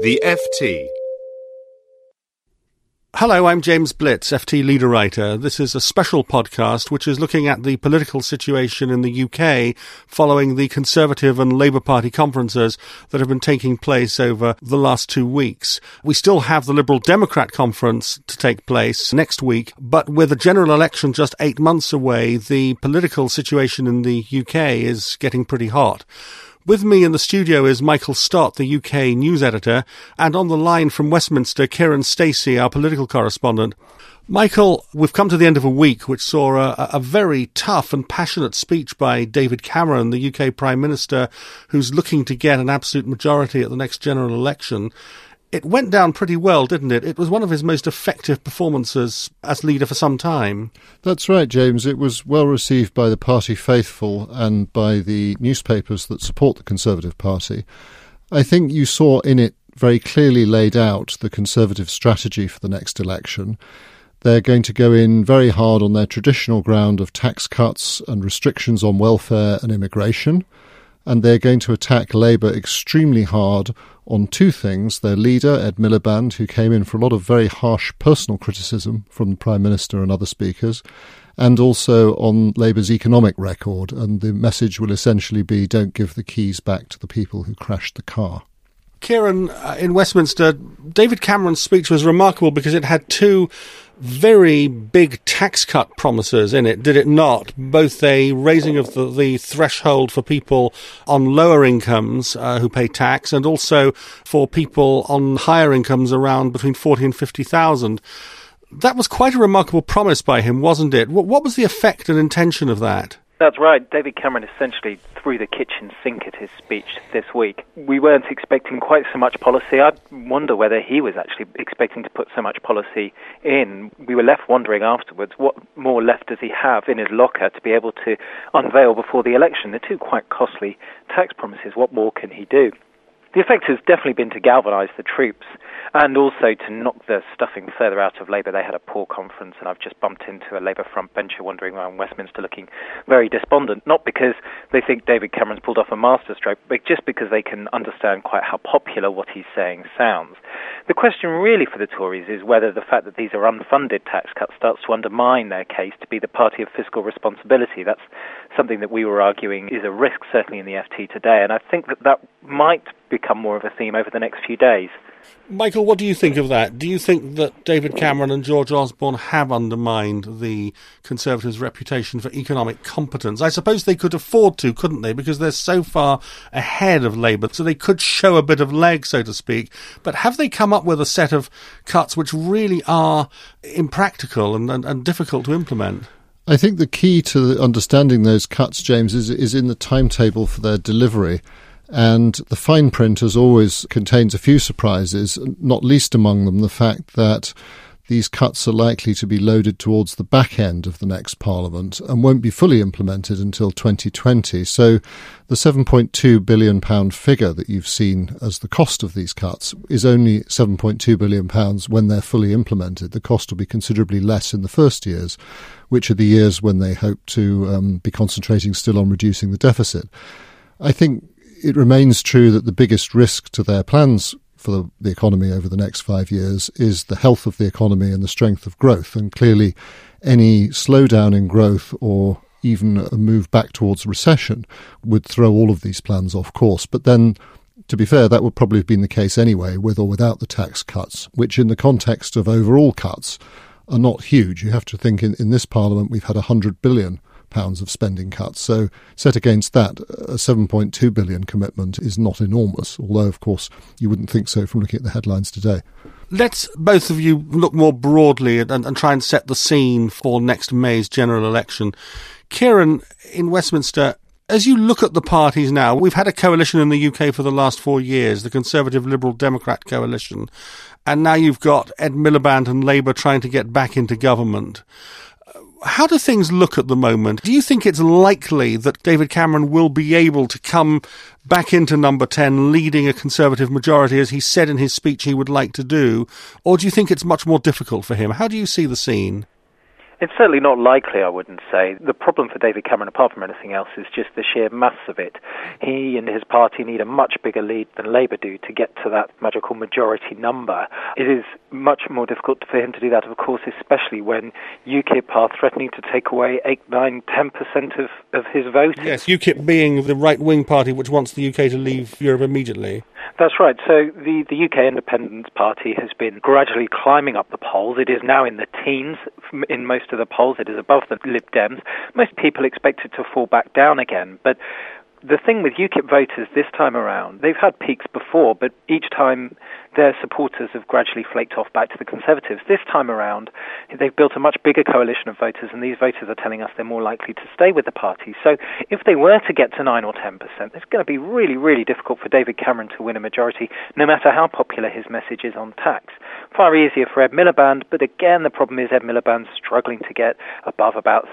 The FT. Hello, I'm James Blitz, FT leader writer. This is a special podcast which is looking at the political situation in the UK following the Conservative and Labour Party conferences that have been taking place over the last two weeks. We still have the Liberal Democrat conference to take place next week, but with a general election just eight months away, the political situation in the UK is getting pretty hot. With me in the studio is Michael Stott, the UK news editor, and on the line from Westminster, Kiran Stacey, our political correspondent. Michael, we've come to the end of a week which saw a, a, very tough and passionate speech by David Cameron, the UK Prime Minister, who's looking to get an absolute majority at the next general election it went down pretty well, didn't it? It was one of his most effective performances as leader for some time. That's right, James. It was well received by the party faithful and by the newspapers that support the Conservative Party. I think you saw in it very clearly laid out the Conservative strategy for the next election. They're going to go in very hard on their traditional ground of tax cuts and restrictions on welfare and immigration and they're going to attack Labour extremely hard on two things. Their leader, Ed Miliband, who came in for a lot of very harsh personal criticism from the Prime Minister and other speakers, and also on Labour's economic record. And the message will essentially be don't give the keys back to the people who crashed the car. Kiran, uh, in Westminster, David Cameron's speech was remarkable because it had two very big tax cut promises in it, did it not? Both a raising of the, the threshold for people on lower incomes uh, who pay tax, and also for people on higher incomes around between forty and fifty thousand. That was quite a remarkable promise by him, wasn't it? What, what was the effect and intention of that? That's right. David Cameron essentially threw the kitchen sink at his speech this week. We weren't expecting quite so much policy. I wonder whether he was actually expecting to put so much policy in. We were left wondering afterwards what more left does he have in his locker to be able to unveil before the election? The two quite costly tax promises. What more can he do? The effect has definitely been to galvanise the troops and also to knock the stuffing further out of Labour. They had a poor conference, and I've just bumped into a Labour front bencher wandering around Westminster looking very despondent, not because they think David Cameron's pulled off a masterstroke, but just because they can understand quite how popular what he's saying sounds. The question really for the Tories is whether the fact that these are unfunded tax cuts starts to undermine their case to be the party of fiscal responsibility. That's something that we were arguing is a risk, certainly in the FT today, and I think that that might become more of a theme over the next few days. Michael, what do you think of that? Do you think that David Cameron and George Osborne have undermined the Conservatives' reputation for economic competence? I suppose they could afford to, couldn't they? Because they're so far ahead of Labour, so they could show a bit of leg, so to speak. But have they come up with a set of cuts which really are impractical and, and, and difficult to implement? I think the key to understanding those cuts, James, is, is in the timetable for their delivery. And the fine print, as always, contains a few surprises, not least among them the fact that these cuts are likely to be loaded towards the back end of the next Parliament and won't be fully implemented until 2020. So the 7.2 billion pound figure that you've seen as the cost of these cuts is only 7.2 billion pounds when they're fully implemented. The cost will be considerably less in the first years, which are the years when they hope to um, be concentrating still on reducing the deficit. I think it remains true that the biggest risk to their plans for the, the, economy over the next five years is the health of the economy and the strength of growth. And clearly, any slowdown in growth or even a move back towards recession would throw all of these plans off course. But then, to be fair, that would probably have been the case anyway, with or without the tax cuts, which in the context of overall cuts are not huge. You have to think in, in this parliament we've had 100 billion pounds of spending cuts. So set against that, a 7.2 billion commitment is not enormous, although of course you wouldn't think so from looking at the headlines today. Let's both of you look more broadly and, and try and set the scene for next May's general election. Kiran, in Westminster, as you look at the parties now, we've had a coalition in the UK for the last four years, the Conservative Liberal Democrat coalition, and now you've got Ed Miliband and Labour trying to get back into government how do things look at the moment? Do you think it's likely that David Cameron will be able to come back into number 10 leading a Conservative majority as he said in his speech he would like to do? Or do you think it's much more difficult for him? How do you see the scene? It's certainly not likely, I wouldn't say. The problem for David Cameron, apart from anything else, is just the sheer mass of it. He and his party need a much bigger lead than Labour do to get to that magical majority number. It is much more difficult for him to do that, of course, especially when UKIP are threatening to take away 8, 9, 10% of, of his vote. Yes, UKIP being the right wing party which wants the UK to leave Europe immediately. That's right. So the, the UK Independence Party has been gradually climbing up the polls. It is now in the teens in most of the polls. It is above the Lib Dems. Most people expect it to fall back down again. But the thing with UKIP voters this time around, they've had peaks before, but each time their supporters have gradually flaked off back to the Conservatives. This time around, they've built a much bigger coalition of voters, and these voters are telling us they're more likely to stay with the party. So if they were to get to 9 or 10%, it's going to be really, really difficult for David Cameron to win a majority, no matter how popular his message is on tax. Far easier for Ed Miliband, but again, the problem is Ed Miliband's struggling to get above about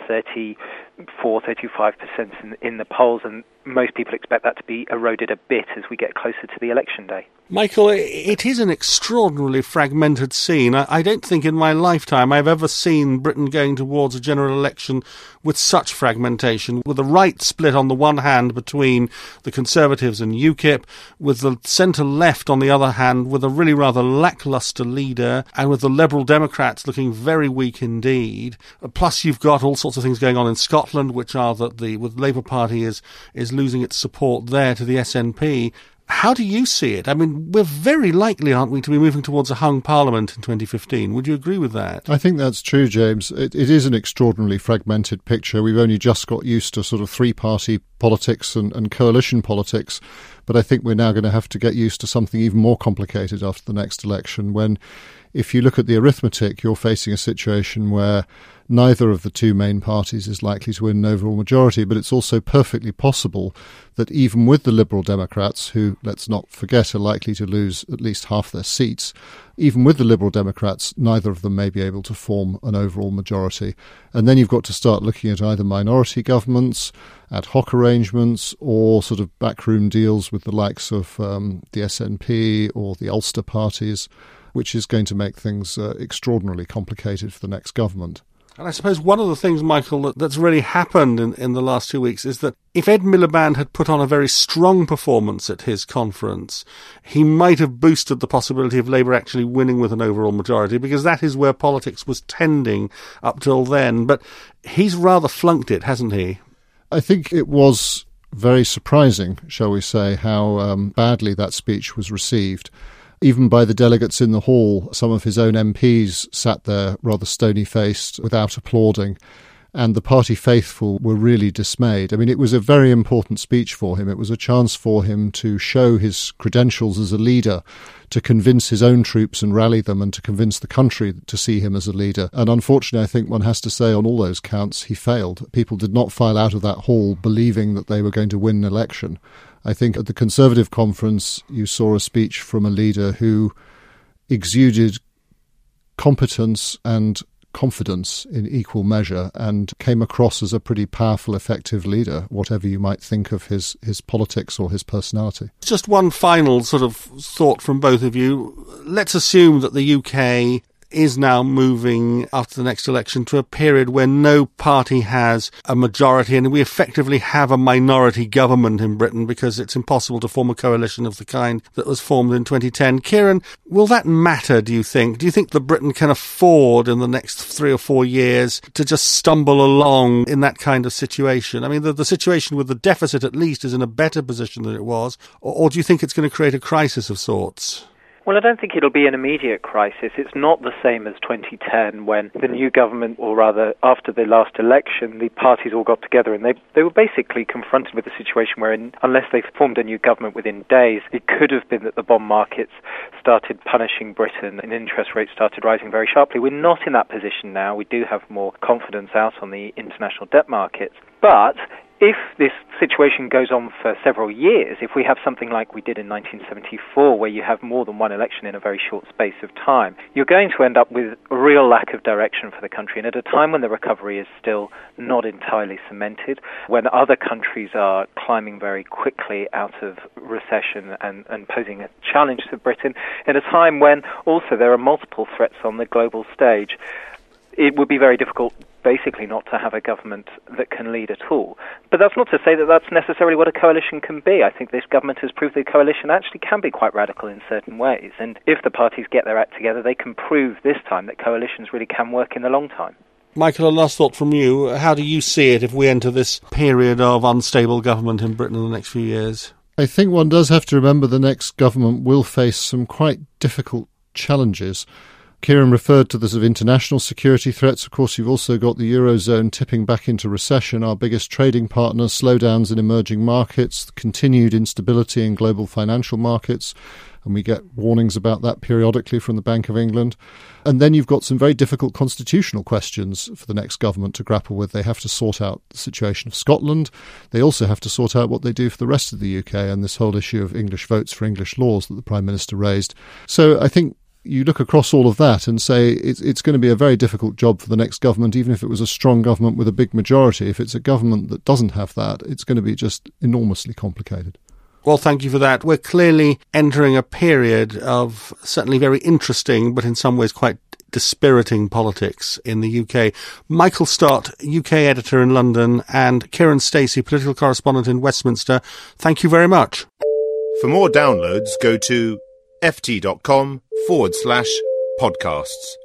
34, 35% in, in the polls, and most people expect that to be eroded a bit as we get closer to the election day. Michael, it is an extraordinarily fragmented scene. I, don't think in my lifetime I've ever seen Britain going towards a general election with such fragmentation, with the right split on the one hand between the Conservatives and UKIP, with the centre left on the other hand, with a really rather lacklustre leader, and with the Liberal Democrats looking very weak indeed. Plus, you've got all sorts of things going on in Scotland, which are that the with Labour Party is is losing its support there to the SNP. How do you see it? I mean, we're very likely, aren't we, to be moving towards a hung parliament in 2015? Would you agree with that? I think that's true, James. It, it is an extraordinarily fragmented picture. We've only just got used to sort of three party politics and, and coalition politics. But I think we're now going to have to get used to something even more complicated after the next election when if you look at the arithmetic, you're facing a situation where neither of the two main parties is likely to win an overall majority, but it's also perfectly possible that even with the Liberal Democrats, who, let's not forget, are likely to lose at least half their seats, even with the Liberal Democrats, neither of them may be able to form an overall majority. And then you've got to start looking at either minority governments, ad hoc arrangements, or sort of backroom deals with the likes of um, the SNP or the Ulster parties which is going to make things uh, extraordinarily complicated for the next government. And I suppose one of the things, Michael, that, that's really happened in, in the last two weeks is that if Ed Miliband had put on a very strong performance at his conference, he might have boosted the possibility of Labour actually winning with an overall majority, because that is where politics was tending up till then. But he's rather flunked it, hasn't he? I think it was very surprising, shall we say, how um, badly that speech was received even by the delegates in the hall, some of his own MPs sat there rather stony faced without applauding. And the party faithful were really dismayed. I mean, it was a very important speech for him. It was a chance for him to show his credentials as a leader, to convince his own troops and rally them, and to convince the country to see him as a leader. And unfortunately, I think one has to say on all those counts, he failed. People did not file out of that hall believing that they were going to win an election. I think at the Conservative conference, you saw a speech from a leader who exuded competence and confidence in equal measure and came across as a pretty powerful, effective leader, whatever you might think of his, his politics or his personality. Just one final sort of thought from both of you. Let's assume that the UK is now moving after the next election to a period where no party has a majority and we effectively have a minority government in Britain because it's impossible to form a coalition of the kind that was formed in 2010. Kiran, will that matter, do you think? Do you think that Britain can afford in the next three or four years to just stumble along in that kind of situation? I mean, the, the situation with the deficit at least is in a better position than it was, or, or do you think it's going to create a crisis of sorts? Well, I don't think it'll be an immediate crisis. It's not the same as 2010 when the mm. new government, or rather after the last election, the parties all got together and they, they were basically confronted with a situation where, in, unless they formed a new government within days, it could have been that the bond markets started punishing Britain and interest rates started rising very sharply. We're not in that position now. We do have more confidence out on the international debt markets. But if this situation goes on for several years, if we have something like we did in 1974, where you have more than one election in a very short space of time, you're going to end up with a real lack of direction for the country. And at a time when the recovery is still not entirely cemented, when other countries are climbing very quickly out of recession and, and posing a challenge to Britain, at a time when also there are multiple threats on the global stage, it would be very difficult basically not to have a government that can lead at all. But that's not to say that that's necessarily what a coalition can be. I think this government has proved that a coalition actually can be quite radical in certain ways. And if the parties get their act together, they can prove this time that coalitions really can work in the long time. Michael, a last thought from you. How do you see it if we enter this period of unstable government in Britain in the next few years? I think one does have to remember the next government will face some quite difficult challenges. Kiran referred to the sort of international security threats. Of course, you've also got the Eurozone tipping back into recession, our biggest trading partner, slowdowns in emerging markets, continued instability in global financial markets, and we get warnings about that periodically from the Bank of England. And then you've got some very difficult constitutional questions for the next government to grapple with. They have to sort out the situation of Scotland. They also have to sort out what they do for the rest of the UK and this whole issue of English votes for English laws that the Prime Minister raised. So I think you look across all of that and say it's, it's going to be a very difficult job for the next government, even if it was a strong government with a big majority. If it's a government that doesn't have that, it's going to be just enormously complicated. Well, thank you for that. We're clearly entering a period of certainly very interesting, but in some ways quite dispiriting politics in the UK. Michael Stott, UK editor in London, and Kiran Stacey, political correspondent in Westminster, thank you very much. For more downloads, go to ft.com forward slash podcasts.